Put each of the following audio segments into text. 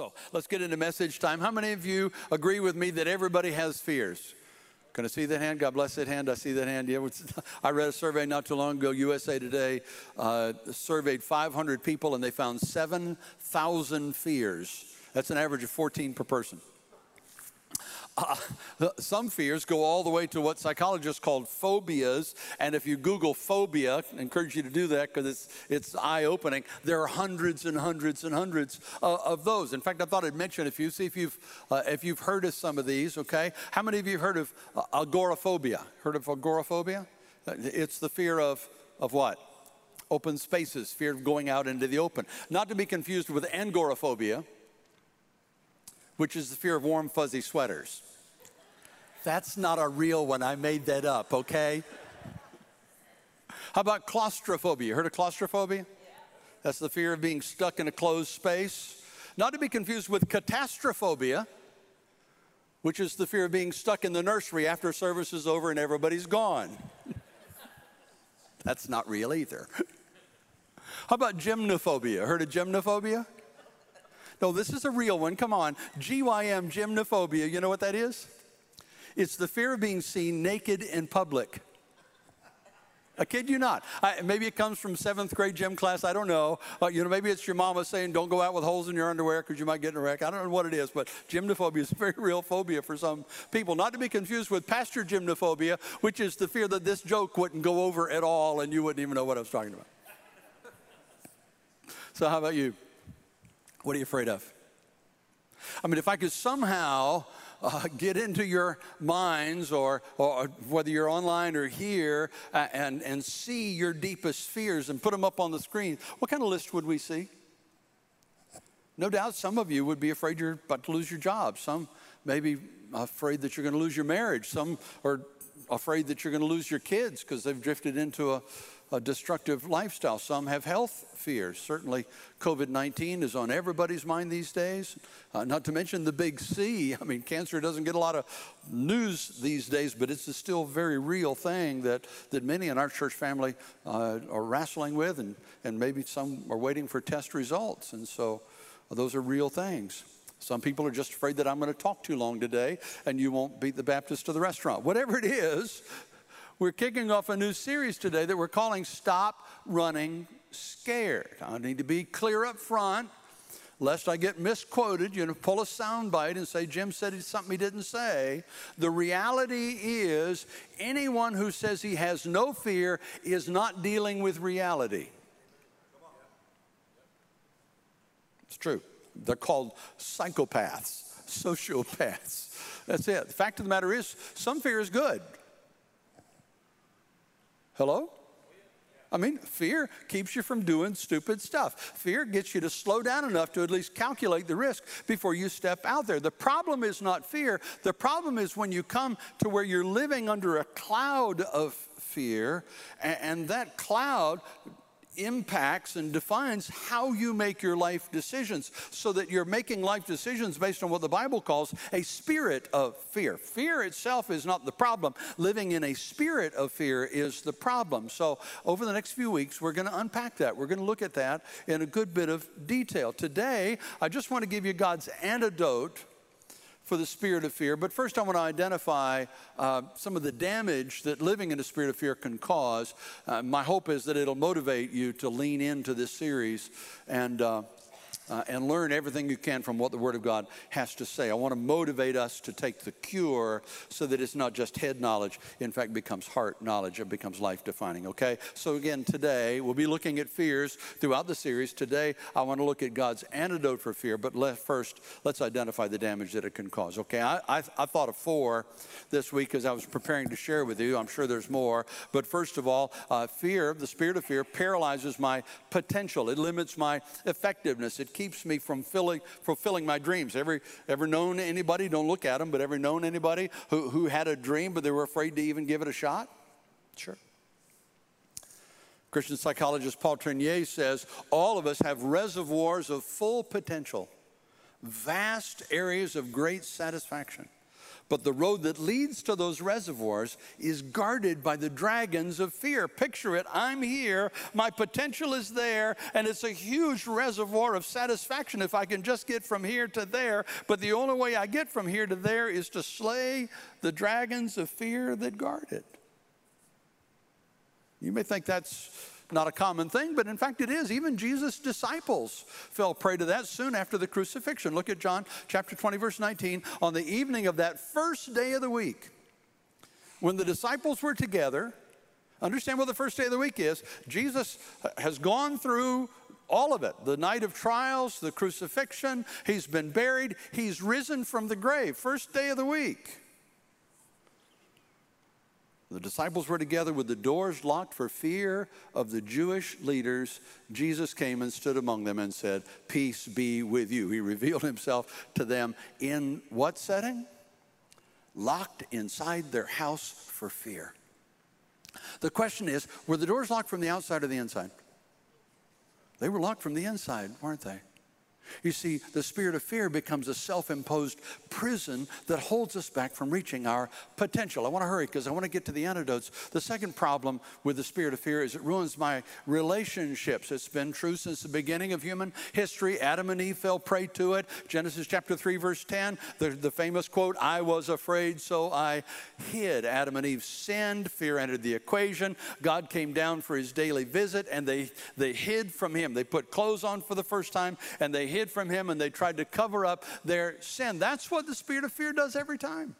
So let's get into message time. How many of you agree with me that everybody has fears? Can I see that hand? God bless that hand. I see that hand. Yeah, I read a survey not too long ago. USA Today uh, surveyed 500 people and they found 7,000 fears. That's an average of 14 per person. Uh, some fears go all the way to what psychologists call phobias. And if you Google phobia, I encourage you to do that because it's, it's eye opening. There are hundreds and hundreds and hundreds uh, of those. In fact, I thought I'd mention a few, see if you've, uh, if you've heard of some of these, okay? How many of you have heard of uh, agoraphobia? Heard of agoraphobia? Uh, it's the fear of, of what? Open spaces, fear of going out into the open. Not to be confused with angoraphobia which is the fear of warm, fuzzy sweaters. That's not a real one. I made that up, okay? How about claustrophobia? You heard of claustrophobia? That's the fear of being stuck in a closed space. Not to be confused with catastrophobia, which is the fear of being stuck in the nursery after service is over and everybody's gone. That's not real either. How about gymnophobia? Heard of gymnophobia? No, this is a real one. Come on. GYM, gymnophobia. You know what that is? It's the fear of being seen naked in public. I kid you not. I, maybe it comes from seventh grade gym class. I don't know. Uh, you know, maybe it's your mama saying, "Don't go out with holes in your underwear because you might get in a wreck." I don't know what it is, but gymnophobia is a very real phobia for some people. Not to be confused with pastor gymnophobia, which is the fear that this joke wouldn't go over at all and you wouldn't even know what I was talking about. so, how about you? What are you afraid of? I mean, if I could somehow uh, get into your minds, or, or whether you're online or here, uh, and, and see your deepest fears and put them up on the screen, what kind of list would we see? No doubt some of you would be afraid you're about to lose your job. Some maybe afraid that you're going to lose your marriage. Some are afraid that you're going to lose your kids because they've drifted into a, a destructive lifestyle. Some have health fears. Certainly, COVID 19 is on everybody's mind these days, uh, not to mention the big C. I mean, cancer doesn't get a lot of news these days, but it's a still very real thing that, that many in our church family uh, are wrestling with, and, and maybe some are waiting for test results. And so, uh, those are real things. Some people are just afraid that I'm going to talk too long today and you won't beat the Baptist to the restaurant. Whatever it is, we're kicking off a new series today that we're calling Stop Running Scared. I need to be clear up front, lest I get misquoted, you know, pull a soundbite and say, Jim said something he didn't say. The reality is, anyone who says he has no fear is not dealing with reality. It's true. They're called psychopaths, sociopaths. That's it. The fact of the matter is, some fear is good. Hello? I mean, fear keeps you from doing stupid stuff. Fear gets you to slow down enough to at least calculate the risk before you step out there. The problem is not fear. The problem is when you come to where you're living under a cloud of fear, and, that cloud impacts and defines how you make your life decisions so that you're making life decisions based on what the Bible calls a spirit of fear. Fear itself is not the problem. Living in a spirit of fear is the problem. So, over the next few weeks, we're going to unpack that. We're going to look at that in a good bit of detail. Today, I just want to give you God's antidote for the spirit of fear. But first, I want to identify uh, some of the damage that living in a spirit of fear can cause. Uh, my hope is that it'll motivate you to lean into this series and uh, uh, and learn everything you can from what the Word of God has to say. I want to motivate us to take the cure so that it's not just head knowledge, in fact, becomes heart knowledge, it becomes life defining, okay? So, again, today we'll be looking at fears throughout the series. Today, I want to look at God's antidote for fear, but let, first, let's identify the damage that it can cause, okay? I, I, I thought of four this week as I was preparing to share with you. I'm sure there's more, but first of all, uh, fear, the spirit of fear, paralyzes my potential, it limits my effectiveness, it keeps me from filling, fulfilling my dreams. Ever, ever known anybody, don't look at them, but ever known anybody who, who had a dream but they were afraid to even give it a shot? Sure. Christian psychologist Paul Tournier says all of us have reservoirs of full potential, vast areas of great satisfaction. But the road that leads to those reservoirs is guarded by the dragons of fear. Picture it I'm here, my potential is there, and it's a huge reservoir of satisfaction if I can just get from here to there. But the only way I get from here to there is to slay the dragons of fear that guard it. You may think that's not a common thing, but in fact it is. Even Jesus' disciples fell prey to that soon after the crucifixion. Look at John chapter 20, verse 19. On the evening of that first day of the week, when the disciples were together, understand what the first day of the week is. Jesus has gone through all of it the night of trials, the crucifixion, he's been buried, he's risen from the grave. First day of the week. The disciples were together with the doors locked for fear of the Jewish leaders. Jesus came and stood among them and said, Peace be with you. He revealed himself to them in what setting? Locked inside their house for fear. The question is were the doors locked from the outside or the inside? They were locked from the inside, weren't they? You see, the spirit of fear becomes a self imposed prison that holds us back from reaching our potential. I want to hurry because I want to get to the antidotes. The second problem with the spirit of fear is it ruins my relationships. It's been true since the beginning of human history. Adam and Eve fell prey to it. Genesis chapter 3, verse 10, the, the famous quote, I was afraid, so I hid. Adam and Eve sinned, fear entered the equation. God came down for his daily visit, and they, they hid from him. They put clothes on for the first time, and they hid from him and they tried to cover up their sin. That's what the spirit of fear does every time.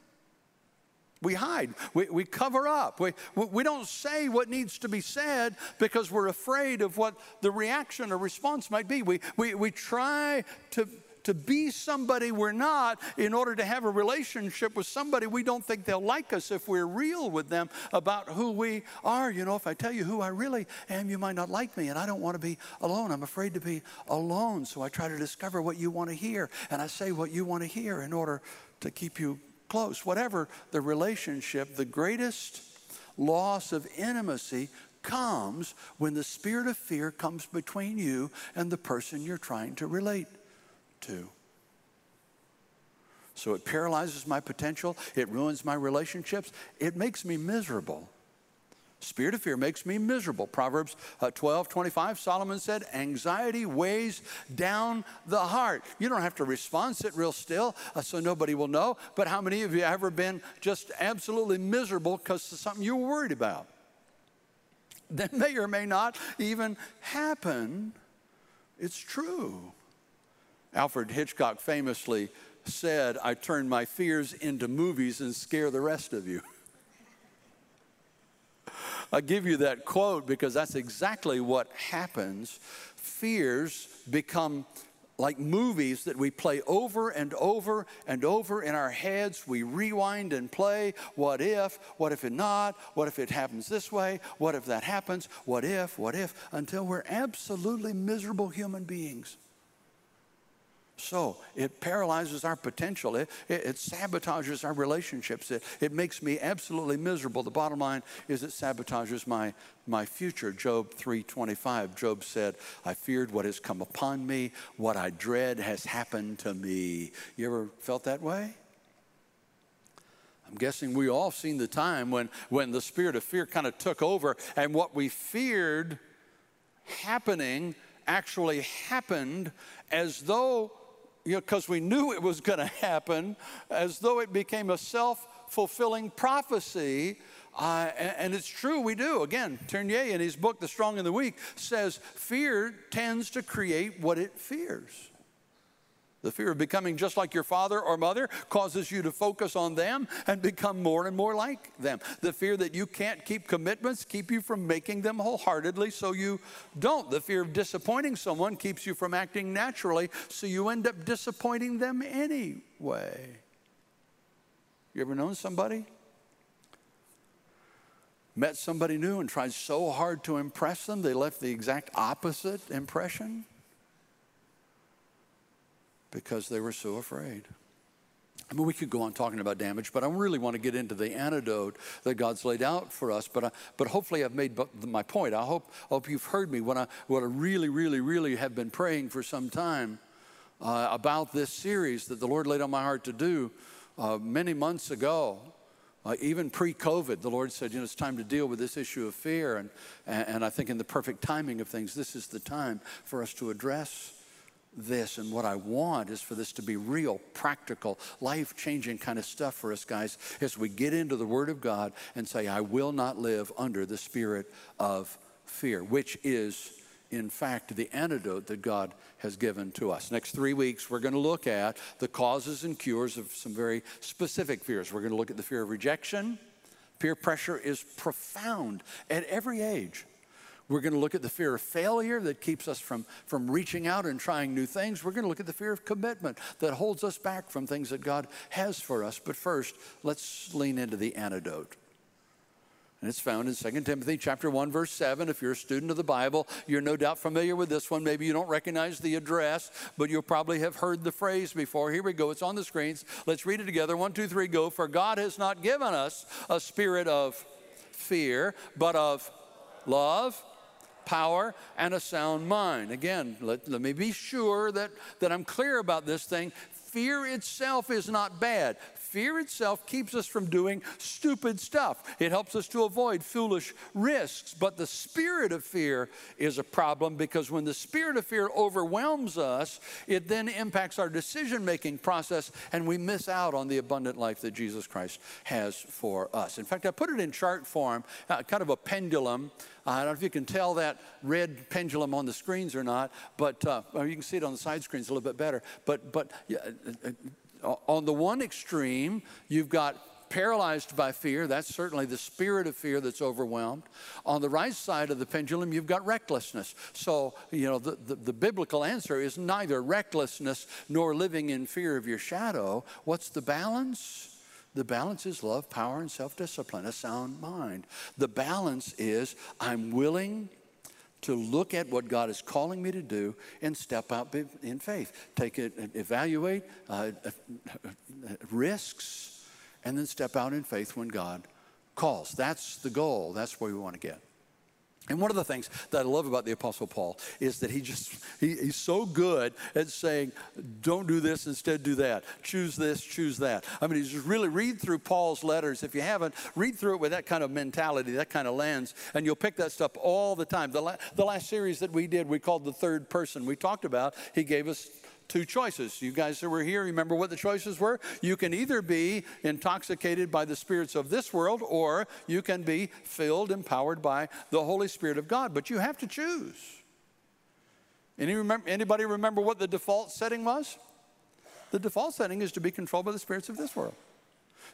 We hide, we, we cover up, we, we don't say what needs to be said because we're afraid of what the reaction or response might be. We, we, we try to to be somebody we're not in order to have a relationship with somebody we don't think they'll like us if we're real with them about who we are. You know, if I tell you who I really am, you might not like me, and I don't want to be alone. I'm afraid to be alone, so I try to discover what you want to hear, and I say what you want to hear in order to keep you close. Whatever the relationship, the greatest loss of intimacy comes when the spirit of fear comes between you and the person you're trying to relate to. So it paralyzes my potential, it ruins my relationships, it makes me miserable. Spirit of fear makes me miserable. Proverbs uh, 12, 25, Solomon said, Anxiety weighs down the heart. You don't have to respond, sit real still uh, so nobody will know. But how many of you have ever been just absolutely miserable because of something you were worried about? That may or may not even happen. It's true. Alfred Hitchcock famously said, I turn my fears into movies and scare the rest of you. I give you that quote because that's exactly what happens. Fears become like movies that we play over and over and over in our heads. We rewind and play. What if? What if it not? What if it happens this way? What if that happens? What if? What if? Until we're absolutely miserable human beings. So it paralyzes our potential. It, it, it, sabotages our relationships. It, it makes me absolutely miserable. The bottom line is it sabotages my, my future. Job 3.25, Job said, I feared what has come upon me. What I dread has happened to me. You ever felt that way? I'm guessing we all seen the time when, when the spirit of fear kind of took over and what we feared happening actually happened as though you know, because we knew it was going to happen, as though it became a self fulfilling prophecy. Uh, and, and, it's true, we do. Again, Tournier in his book, The Strong and the Weak, says fear tends to create what it fears. The fear of becoming just like your father or mother causes you to focus on them and become more and more like them. The fear that you can't keep commitments keep you from making them wholeheartedly so you don't. The fear of disappointing someone keeps you from acting naturally so you end up disappointing them anyway. You ever known somebody? Met somebody new and tried so hard to impress them they left the exact opposite impression? Because they were so afraid. I mean, we could go on talking about damage, but I really want to get into the antidote that God's laid out for us. But, I, but hopefully, I've made my point. I hope, hope you've heard me. What I, what I really, really, really have been praying for some time uh, about this series that the Lord laid on my heart to do uh, many months ago, uh, even pre COVID, the Lord said, you know, it's time to deal with this issue of fear. And, and, and I think in the perfect timing of things, this is the time for us to address this. And what I want is for this to be real, practical, life changing kind of stuff for us guys as we get into the Word of God and say, I will not live under the spirit of fear, which is in fact, the antidote that God has given to us. Next three weeks, we're going to look at the causes and cures of some very specific fears. We're going to look at the fear of rejection. Peer pressure is profound at every age. We're going to look at the fear of failure that keeps us from, from reaching out and trying new things. We're going to look at the fear of commitment that holds us back from things that God has for us. But first, let's lean into the antidote. And it's found in 2 Timothy chapter 1 verse 7. If you're a student of the Bible, you're no doubt familiar with this one. Maybe you don't recognize the address, but you'll probably have heard the phrase before. Here we go. It's on the screens. Let's read it together. One, two, three, go. For God has not given us a spirit of fear, but of love, power, and a sound mind. Again, let, let me be sure that, that I'm clear about this thing. Fear itself is not bad. Fear itself keeps us from doing stupid stuff. It helps us to avoid foolish risks. But the spirit of fear is a problem because when the spirit of fear overwhelms us, it then impacts our decision making process and we miss out on the abundant life that Jesus Christ has for us. In fact, I put it in chart form, uh, kind of a pendulum. I don't know if you can tell that red pendulum on the screens or not, but uh, you can see it on the side screens a little bit better. But, but uh, uh, on the one extreme, you've got paralyzed by fear. That's certainly the spirit of fear that's overwhelmed. On the right side of the pendulum, you've got recklessness. So, you know, the, the, the, biblical answer is neither recklessness nor living in fear of your shadow. What's the balance? The balance is love, power, and self discipline, a sound mind. The balance is I'm willing to look at what God is calling me to do and step out in faith. Take it, evaluate uh, risks, and then step out in faith when God calls. That's the goal. That's where we want to get. And one of the things that I love about the Apostle Paul is that he just, he, he's so good at saying, don't do this, instead do that. Choose this, choose that. I mean, he's just really read through Paul's letters. If you haven't, read through it with that kind of mentality, that kind of lens, and you'll pick that stuff all the time. The, la- the last series that we did, we called The Third Person. We talked about, he gave us two choices. You guys that were here, remember what the choices were? You can either be intoxicated by the spirits of this world, or you can be filled, empowered by the Holy Spirit of God. But you have to choose. Any remember, anybody remember what the default setting was? The default setting is to be controlled by the spirits of this world.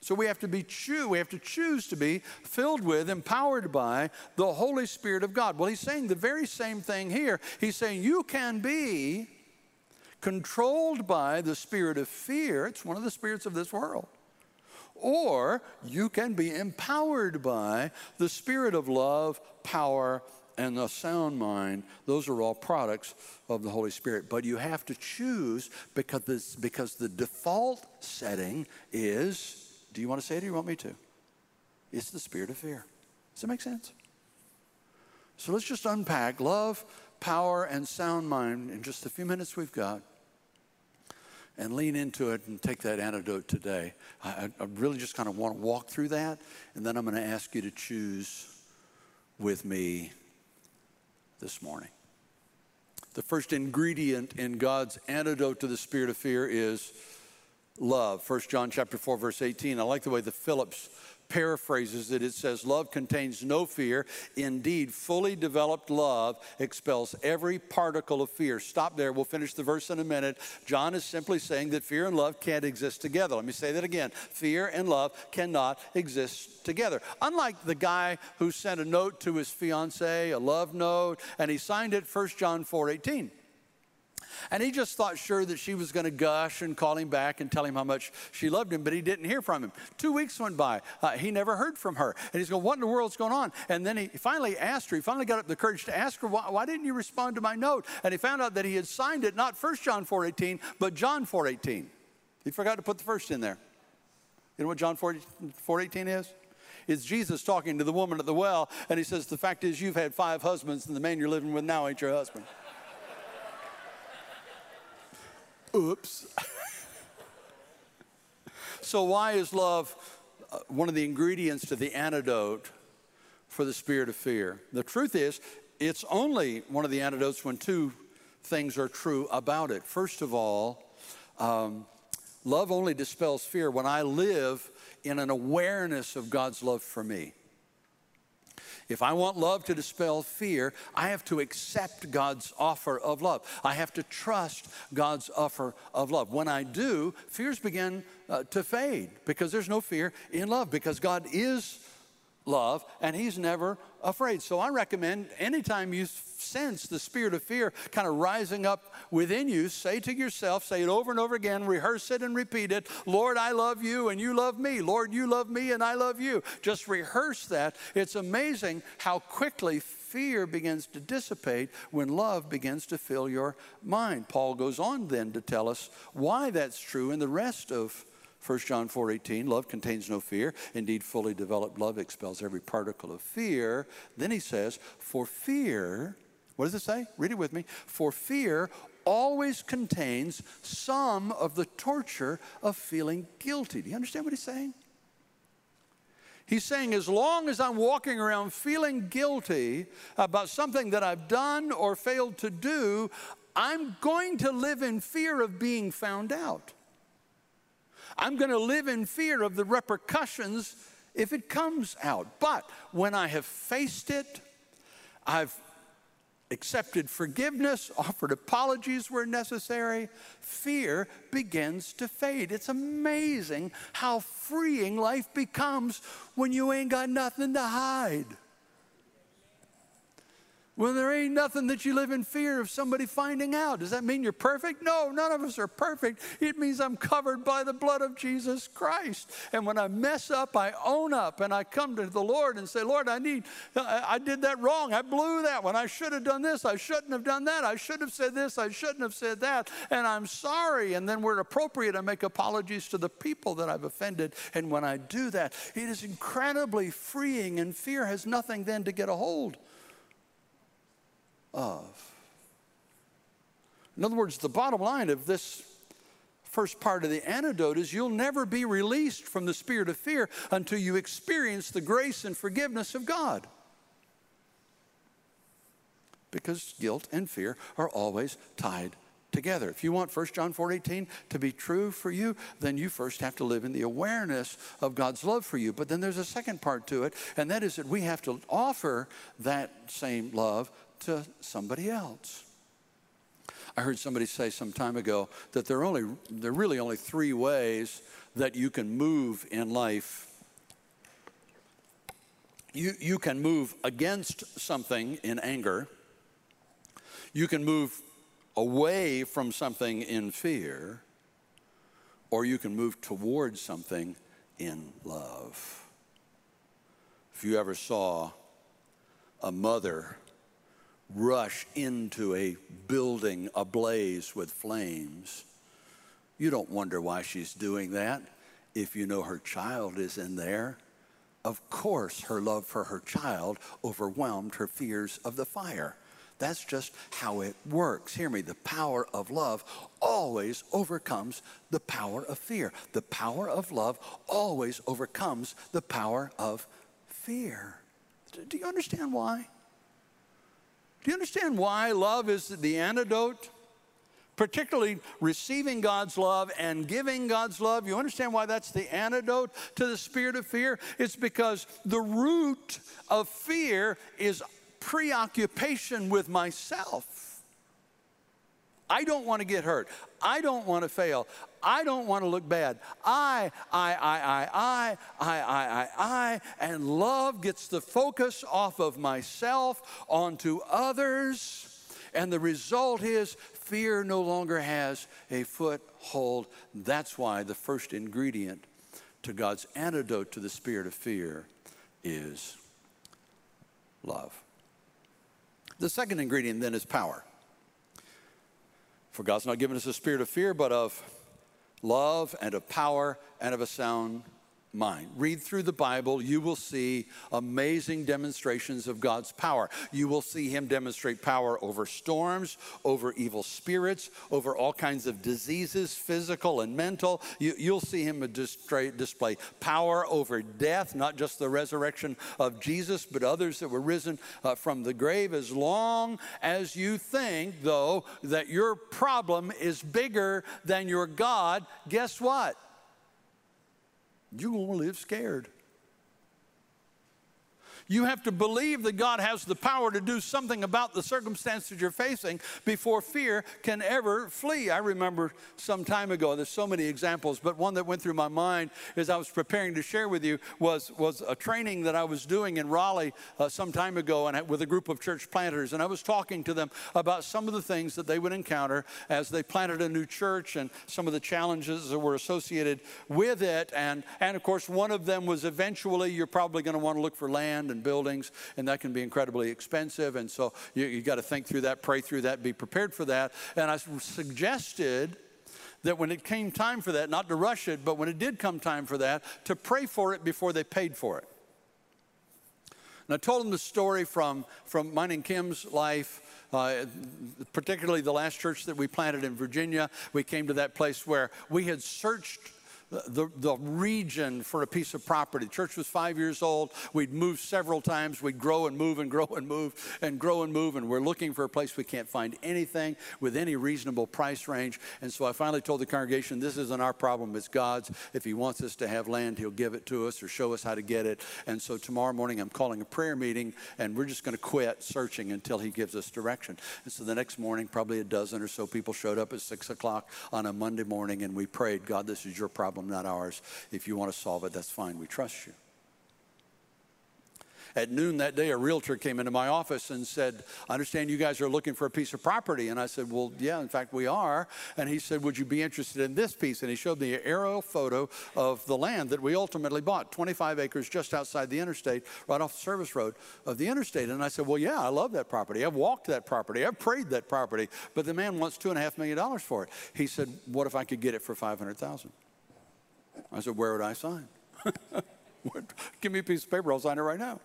So we have to be choose, we have to choose to be filled with, empowered by the Holy Spirit of God. Well, he's saying the very same thing here. He's saying you can be controlled by the spirit of fear, it's one of the spirits of this world. Or you can be empowered by the spirit of love, power, and the sound mind. Those are all products of the Holy Spirit. But you have to choose because, this, because the default setting is do you want to say it or do you want me to? It's the spirit of fear. Does that make sense? So let's just unpack love, power, and sound mind in just a few minutes we've got and lean into it and take that antidote today. I, I really just kind of want to walk through that, and then I'm going to ask you to choose with me this morning. The first ingredient in God's antidote to the spirit of fear is love. 1 John chapter 4 verse 18. I like the way the Phillips paraphrases it. It says, Love contains no fear. Indeed, fully developed love expels every particle of fear. Stop there. We'll finish the verse in a minute. John is simply saying that fear and love can't exist together. Let me say that again. Fear and love cannot exist together. Unlike the guy who sent a note to his fiancee, a love note, and he signed it 1 John 4 18. And he just thought sure that she was going to gush and call him back and tell him how much she loved him, but he didn't hear from him. Two weeks went by. Uh, he never heard from her. And he's going, What in the world's going on? And then he finally asked her, he finally got up the courage to ask her, Why, why didn't you respond to my note? And he found out that he had signed it, not 1 John 4.18, but John 4.18. He forgot to put the first in there. You know what John 4, 4.18 is? It's Jesus talking to the woman at the well, and he says, The fact is, you've had five husbands, and the man you're living with now ain't your husband. Oops. So, why is love uh, one of the ingredients to the antidote for the spirit of fear? The truth is, it's only one of the antidotes when two things are true about it. First of all, um, love only dispels fear when I live in an awareness of God's love for me. If I want love to dispel fear, I have to accept God's offer of love. I have to trust God's offer of love. When I do, fears begin uh, to fade because there's no fear in love because God is love and He's never afraid. So I recommend anytime you sense the spirit of fear kind of rising up within you, say to yourself, say it over and over again, rehearse it and repeat it. Lord, I love you and you love me. Lord, you love me and I love you. Just rehearse that. It's amazing how quickly fear begins to dissipate when love begins to fill your mind. Paul goes on then to tell us why that's true in the rest of 1 John 4:18, love contains no fear. Indeed, fully developed love expels every particle of fear. Then he says, for fear, what does it say? Read it with me. For fear always contains some of the torture of feeling guilty. Do you understand what he's saying? He's saying, as long as I'm walking around feeling guilty about something that I've done or failed to do, I'm going to live in fear of being found out. I'm going to live in fear of the repercussions if it comes out. But when I have faced it, I've accepted forgiveness, offered apologies where necessary, fear begins to fade. It's amazing how freeing life becomes when you ain't got nothing to hide. Well, there ain't nothing that you live in fear of somebody finding out. Does that mean you're perfect? No, none of us are perfect. It means I'm covered by the blood of Jesus Christ. And when I mess up, I own up and I come to the Lord and say, Lord, I need, I did that wrong. I blew that one. I should have done this. I shouldn't have done that. I should have said this. I shouldn't have said that. And I'm sorry. And then where appropriate, I make apologies to the people that I've offended. And when I do that, it is incredibly freeing, and fear has nothing then to get a hold of. In other words, the bottom line of this first part of the antidote is you'll never be released from the spirit of fear until you experience the grace and forgiveness of God. Because guilt and fear are always tied together. If you want 1 John 4:18 to be true for you, then you first have to live in the awareness of God's love for you. But then there's a second part to it, and that is that we have to offer that same love to somebody else. I heard somebody say some time ago that there are, only, there are really only three ways that you can move in life. You, you can move against something in anger, you can move away from something in fear, or you can move towards something in love. If you ever saw a mother rush into a building ablaze with flames, you don't wonder why she's doing that if you know her child is in there. Of course, her love for her child overwhelmed her fears of the fire. That's just how it works. Hear me. The power of love always overcomes the power of fear. The power of love always overcomes the power of fear. Do you understand why? Do you understand why love is the antidote? Particularly receiving God's love and giving God's love. You understand why that's the antidote to the spirit of fear? It's because the root of fear is preoccupation with myself. I don't want to get hurt. I don't want to fail. I don't want to look bad. I, I, I, I, I, I, I, I, I, and love gets the focus off of myself onto others. And the result is fear no longer has a foothold. That's why the first ingredient to God's antidote to the spirit of fear is love. The second ingredient then is power. For God's not given us a spirit of fear, but of love and of power and of a sound mind. Read through the Bible, you will see amazing demonstrations of God's power. You will see Him demonstrate power over storms, over evil spirits, over all kinds of diseases, physical and mental. You, will see Him display, display power over death, not just the resurrection of Jesus, but others that were risen uh, from the grave. As long as you think, though, that your problem is bigger than your God, guess what? You're going to live scared. You have to believe that God has the power to do something about the circumstances you're facing before fear can ever flee. I remember some time ago, there's so many examples, but one that went through my mind as I was preparing to share with you was, was a training that I was doing in Raleigh uh, some time ago and with a group of church planters. And I was talking to them about some of the things that they would encounter as they planted a new church and some of the challenges that were associated with it. And, and of course, one of them was eventually you're probably going to want to look for land buildings, and that can be incredibly expensive. And so you, you got to think through that, pray through that, be prepared for that. And I suggested that when it came time for that, not to rush it, but when it did come time for that, to pray for it before they paid for it. And I told them the story from, from mine and Kim's life. Uh, particularly the last church that we planted in Virginia, we came to that place where we had searched the, the region for a piece of property. The church was five years old. We'd moved several times. We'd grow and move and grow and move and grow and move. And we're looking for a place we can't find anything with any reasonable price range. And so I finally told the congregation, this isn't our problem, it's God's. If He wants us to have land, He'll give it to us or show us how to get it. And so tomorrow morning, I'm calling a prayer meeting, and we're just going to quit searching until He gives us direction. And so the next morning, probably a dozen or so people showed up at six o'clock on a Monday morning, and we prayed, God, this is your problem problem, not ours. If you want to solve it, that's fine. We trust you. At noon that day, a realtor came into my office and said, I understand you guys are looking for a piece of property. And I said, Well, yeah, in fact, we are. And he said, Would you be interested in this piece? And he showed me an aerial photo of the land that we ultimately bought 25 acres just outside the interstate, right off the service road of the interstate. And I said, Well, yeah, I love that property. I've walked that property. I've prayed that property. But the man wants $2.5 million for it. He said, What if I could get it for 500000 I said, Where would I sign? Give me a piece of paper, I'll sign it right now.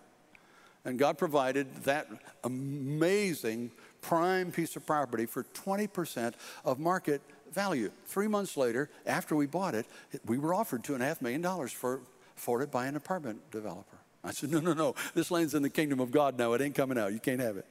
And God provided that amazing prime piece of property for 20% of market value. Three months later, after we bought it, we were offered $2.5 million for, for it by an apartment developer. I said, No, no, no. This land's in the kingdom of God now. It ain't coming out. You can't have it.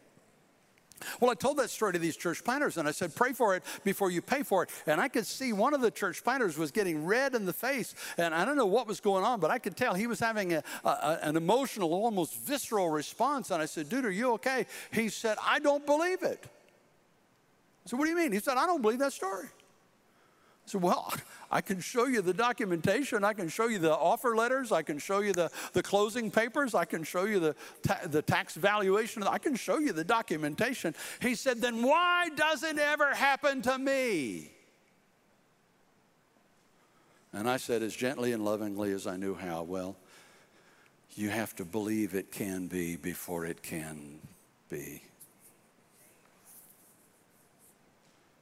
Well, I told that story to these church planters and I said, pray for it before you pay for it. And I could see one of the church planters was getting red in the face. And I don't know what was going on, but I could tell he was having a, a, an emotional, almost visceral response. And I said, dude, are you okay? He said, I don't believe it. I said, what do you mean? He said, I don't believe that story. I said, well, I can show you the documentation. I can show you the offer letters. I can show you the, the closing papers. I can show you the, ta- the tax valuation. I can show you the documentation. He said, then why does it ever happen to me? And I said, as gently and lovingly as I knew how, well, you have to believe it can be before it can be.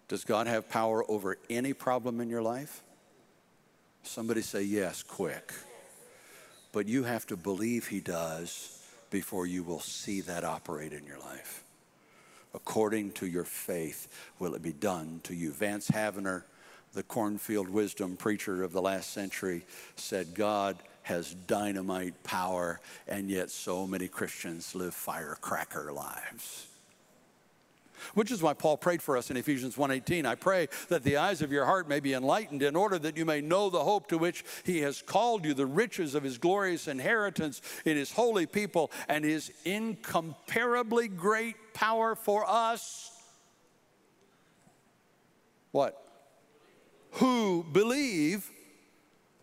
Does God have power over any problem in your life? Somebody say yes, quick. But you have to believe He does before you will see that operate in your life. According to your faith, will it be done to you? Vance Havner, the cornfield wisdom preacher of the last century, said, God has dynamite power, and yet so many Christians live firecracker lives which is why Paul prayed for us in Ephesians 1:18. I pray that the eyes of your heart may be enlightened in order that you may know the hope to which he has called you, the riches of his glorious inheritance in his holy people and his incomparably great power for us. What? Who believe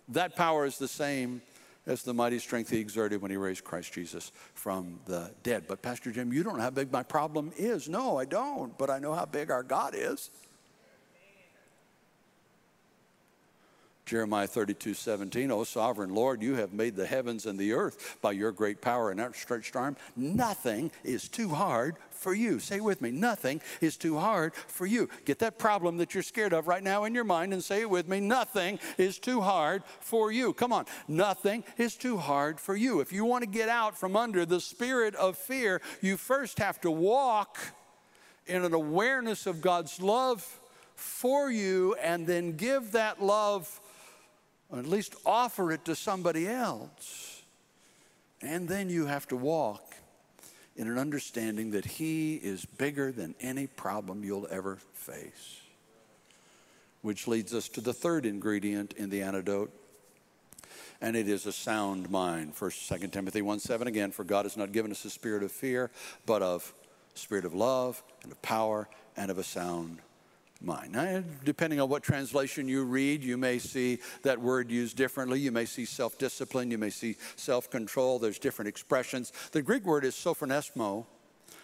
that power is the same as the mighty strength he exerted when he raised Christ Jesus from the dead. But, Pastor Jim, you don't know how big my problem is. No, I don't, but I know how big our God is. Jeremiah 32, 17, O sovereign Lord, you have made the heavens and the earth by your great power and outstretched arm. Nothing is too hard for you. Say with me, nothing is too hard for you. Get that problem that you're scared of right now in your mind and say it with me. Nothing is too hard for you. Come on, nothing is too hard for you. If you want to get out from under the spirit of fear, you first have to walk in an awareness of God's love for you and then give that love or at least offer it to somebody else. And then you have to walk in an understanding that He is bigger than any problem you'll ever face. Which leads us to the third ingredient in the antidote, and it is a sound mind. First, Second Timothy 1 7 again, for God has not given us a spirit of fear, but of spirit of love and of power and of a sound Now, depending on what translation you read, you may see that word used differently. You may see self discipline, you may see self control. There's different expressions. The Greek word is sophronesmo.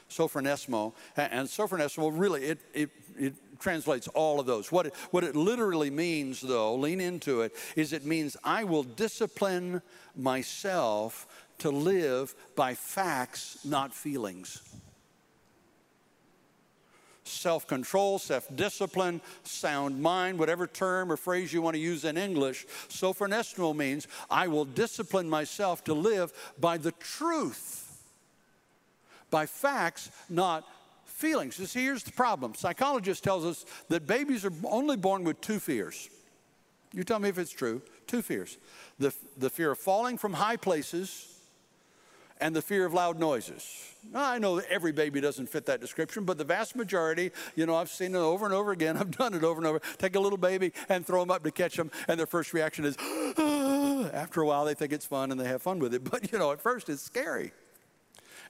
Sophronesmo. And sophronesmo really, it, it, it translates all of those. What it, what it literally means, though, lean into it, is it means I will discipline myself to live by facts, not feelings self control, self discipline, sound mind, whatever term or phrase you want to use in English. Sophronesmo means I will discipline myself to live by the truth, by facts, not feelings. You see, here's the problem. Psychologist tells us that babies are only born with two fears. You tell me if it's true. Two fears the, the fear of falling from high places and the fear of loud noises. I know every baby doesn't fit that description, but the vast majority, you know, I've seen it over and over again. I've done it over and over. Take a little baby and throw them up to catch them, and their first reaction is, after a while, they think it's fun and they have fun with it. But, you know, at first it's scary.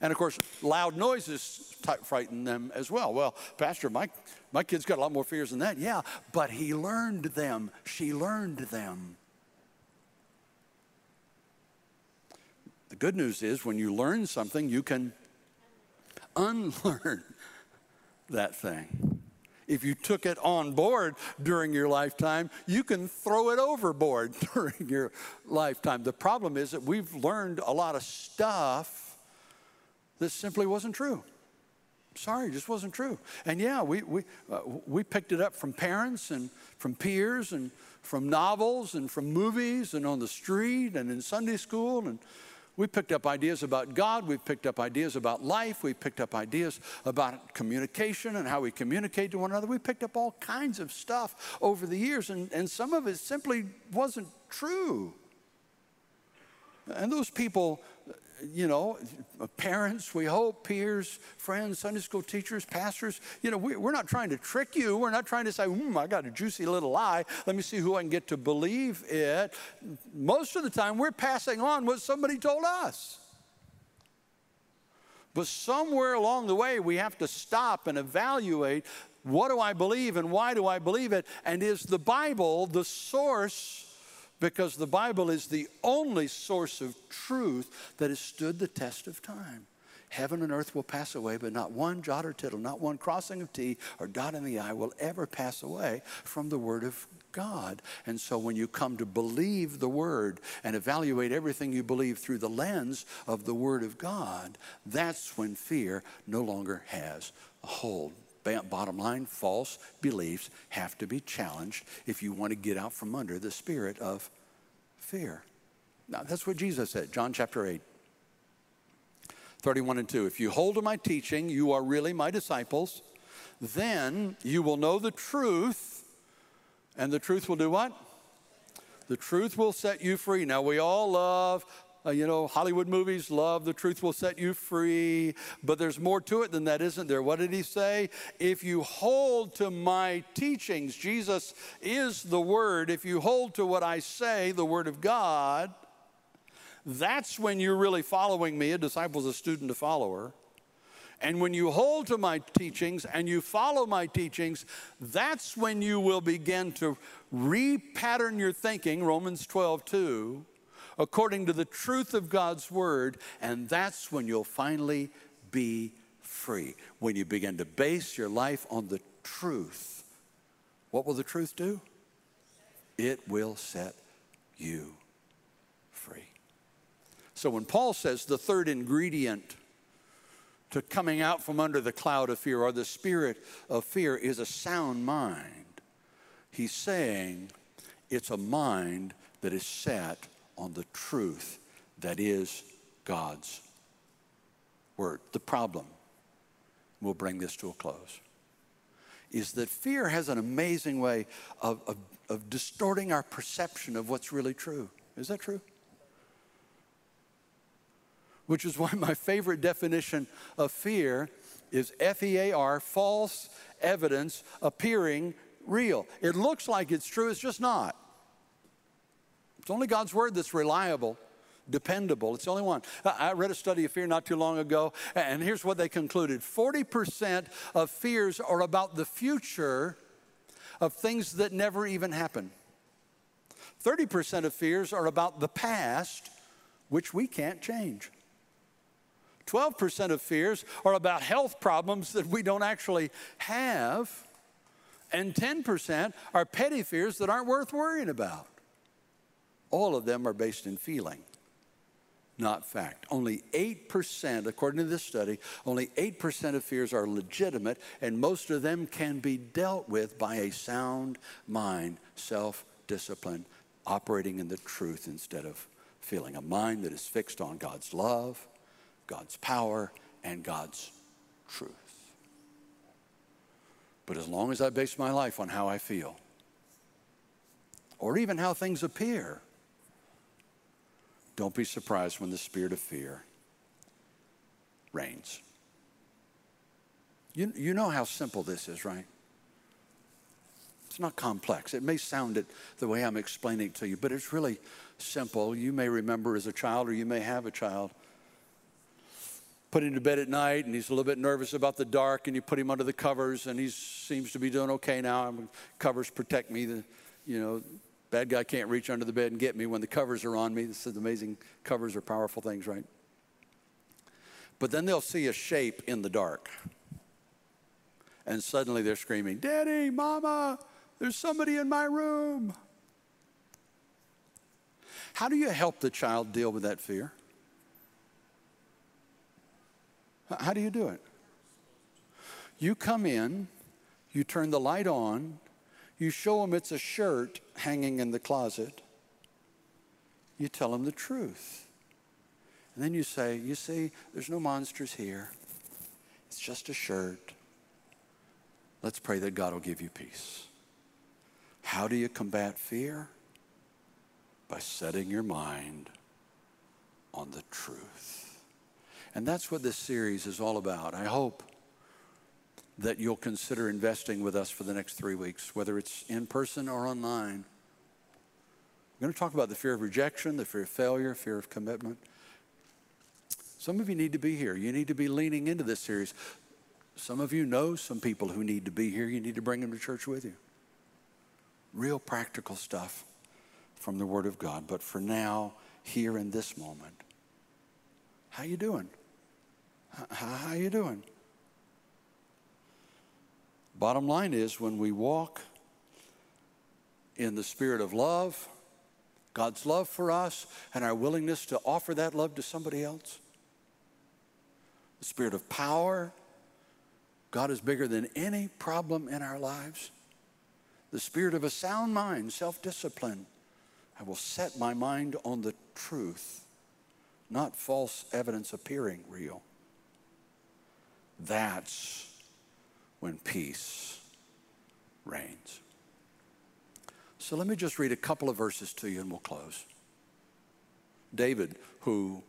And of course, loud noises frighten them as well. Well, Pastor, my, my kid's got a lot more fears than that. Yeah, but he learned them. She learned them. The good news is when you learn something, you can unlearn that thing. If you took it on board during your lifetime, you can throw it overboard during your lifetime. The problem is that we've learned a lot of stuff that simply wasn't true. Sorry, just wasn't true. And yeah, we, we, uh, we picked it up from parents and from peers and from novels and from movies and on the street and in Sunday school and we picked up ideas about God. We've picked up ideas about life. We picked up ideas about communication and how we communicate to one another. We picked up all kinds of stuff over the years, and, and some of it simply wasn't true. And those people you know, parents, we hope, peers, friends, Sunday school teachers, pastors, you know, we, are not trying to trick you. We're not trying to say, hmm, I got a juicy little lie. Let me see who I can get to believe it. Most of the time, we're passing on what somebody told us. But somewhere along the way, we have to stop and evaluate what do I believe and why do I believe it? And is the Bible the source because the Bible is the only source of truth that has stood the test of time. Heaven and earth will pass away, but not one jot or tittle, not one crossing of T or dot in the I will ever pass away from the Word of God. And so when you come to believe the Word and evaluate everything you believe through the lens of the Word of God, that's when fear no longer has a hold. Bottom line, false beliefs have to be challenged if you want to get out from under the spirit of fear. Now, that's what Jesus said, John chapter 8, 31 and 2. If you hold to my teaching, you are really my disciples. Then you will know the truth, and the truth will do what? The truth will set you free. Now, we all love uh, you know, Hollywood movies love the truth will set you free, but there's more to it than that, isn't there? What did he say? If you hold to my teachings, Jesus is the Word. If you hold to what I say, the Word of God, that's when you're really following me. A disciple is a student, a follower. And when you hold to my teachings and you follow my teachings, that's when you will begin to repattern your thinking, Romans 12, 2 according to the truth of God's word, and that's when you'll finally be free. When you begin to base your life on the truth, what will the truth do? It will set you free. So when Paul says the third ingredient to coming out from under the cloud of fear or the spirit of fear is a sound mind, he's saying it's a mind that is set on the truth that is God's word. The problem, we'll bring this to a close, is that fear has an amazing way of, of, of distorting our perception of what's really true. Is that true? Which is why my favorite definition of fear is F E A R, false evidence appearing real. It looks like it's true, it's just not. It's only God's word that's reliable dependable. It's the only one. I read a study of fear not too long ago, and here's what they concluded 40% of fears are about the future of things that never even happen. 30% of fears are about the past, which we can't change. 12% of fears are about health problems that we don't actually have. And 10% are petty fears that aren't worth worrying about. All of them are based in feeling not fact. Only 8%, according to this study, only 8% of fears are legitimate, and most of them can be dealt with by a sound mind, self discipline, operating in the truth instead of feeling. A mind that is fixed on God's love, God's power, and God's truth. But as long as I base my life on how I feel, or even how things appear, don't be surprised when the spirit of fear reigns. You, you know how simple this is, right? It's not complex. It may sound it the way I'm explaining it to you, but it's really simple. You may remember as a child, or you may have a child. Put him to bed at night, and he's a little bit nervous about the dark, and you put him under the covers, and he seems to be doing okay now. Covers protect me. The, you know, Bad guy can't reach under the bed and get me when the covers are on me. This is amazing. Covers are powerful things, right? But then they'll see a shape in the dark. And suddenly they're screaming, Daddy, Mama, there's somebody in my room. How do you help the child deal with that fear? How do you do it? You come in, you turn the light on, you show them it's a shirt hanging in the closet. You tell them the truth. And then you say, You see, there's no monsters here. It's just a shirt. Let's pray that God will give you peace. How do you combat fear? By setting your mind on the truth. And that's what this series is all about. I hope that you'll consider investing with us for the next three weeks, whether it's in person or online. We're going to talk about the fear of rejection, the fear of failure, fear of commitment. Some of you need to be here. You need to be leaning into this series. Some of you know some people who need to be here. You need to bring them to church with you. Real practical stuff from the Word of God. But for now, here in this moment, how you doing? How, how you doing? Bottom line is when we walk in the spirit of love, God's love for us, and our willingness to offer that love to somebody else, the spirit of power, God is bigger than any problem in our lives. The spirit of a sound mind, self discipline. I will set my mind on the truth, not false evidence appearing real. That's when peace reigns. So let me just read a couple of verses to you and we'll close. David, who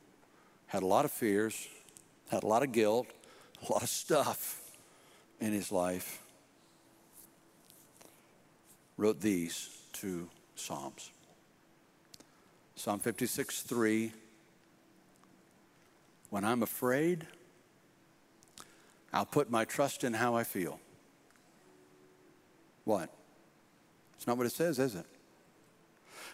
had a lot of fears, had a lot of guilt, a lot of stuff in his life, wrote these two Psalms. Psalm 56 3. When I'm afraid, I'll put my trust in how I feel. What? It's not what it says, is it?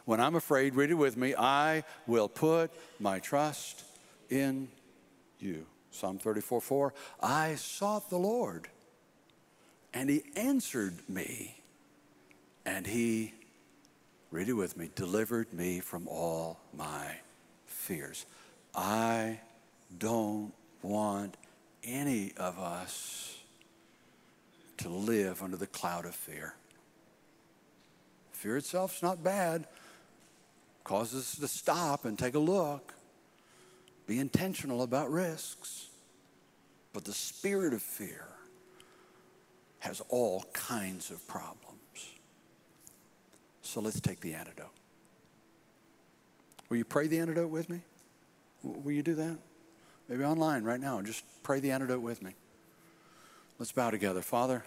When I'm afraid, read it with me, I will put my trust in you. Psalm 34 4. I sought the Lord, and he answered me, and he Read it with me. Delivered me from all my fears. I don't want any of us to live under the cloud of fear. Fear itself is not bad. Causes us to stop and take a look. Be intentional about risks. But the spirit of fear has all kinds of problems. So let's take the antidote. Will you pray the antidote with me? Will you do that? Maybe online right now. Just pray the antidote with me. Let's bow together. Father,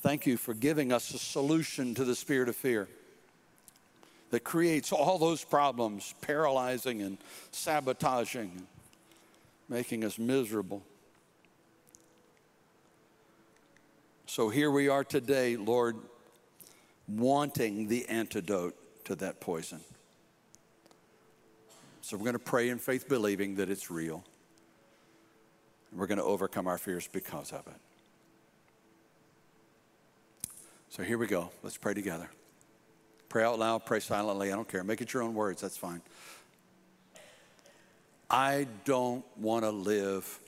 thank you for giving us a solution to the spirit of fear that creates all those problems, paralyzing and sabotaging, and making us miserable. So here we are today, Lord, wanting the antidote to that poison. So we're going to pray in faith, believing that it's real. And we're going to overcome our fears because of it. So here we go. Let's pray together. Pray out loud, pray silently. I don't care. Make it your own words. That's fine. I don't want to live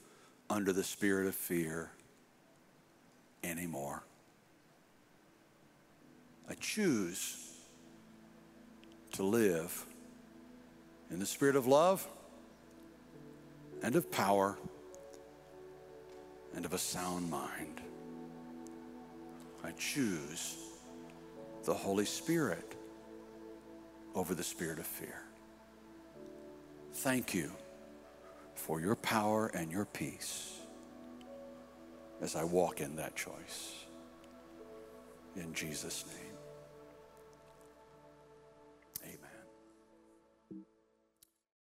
under the spirit of fear anymore. I choose to live in the spirit of love and of power and of a sound mind. I choose the Holy Spirit over the spirit of fear. Thank you for your power and your peace as I walk in that choice. In Jesus' name.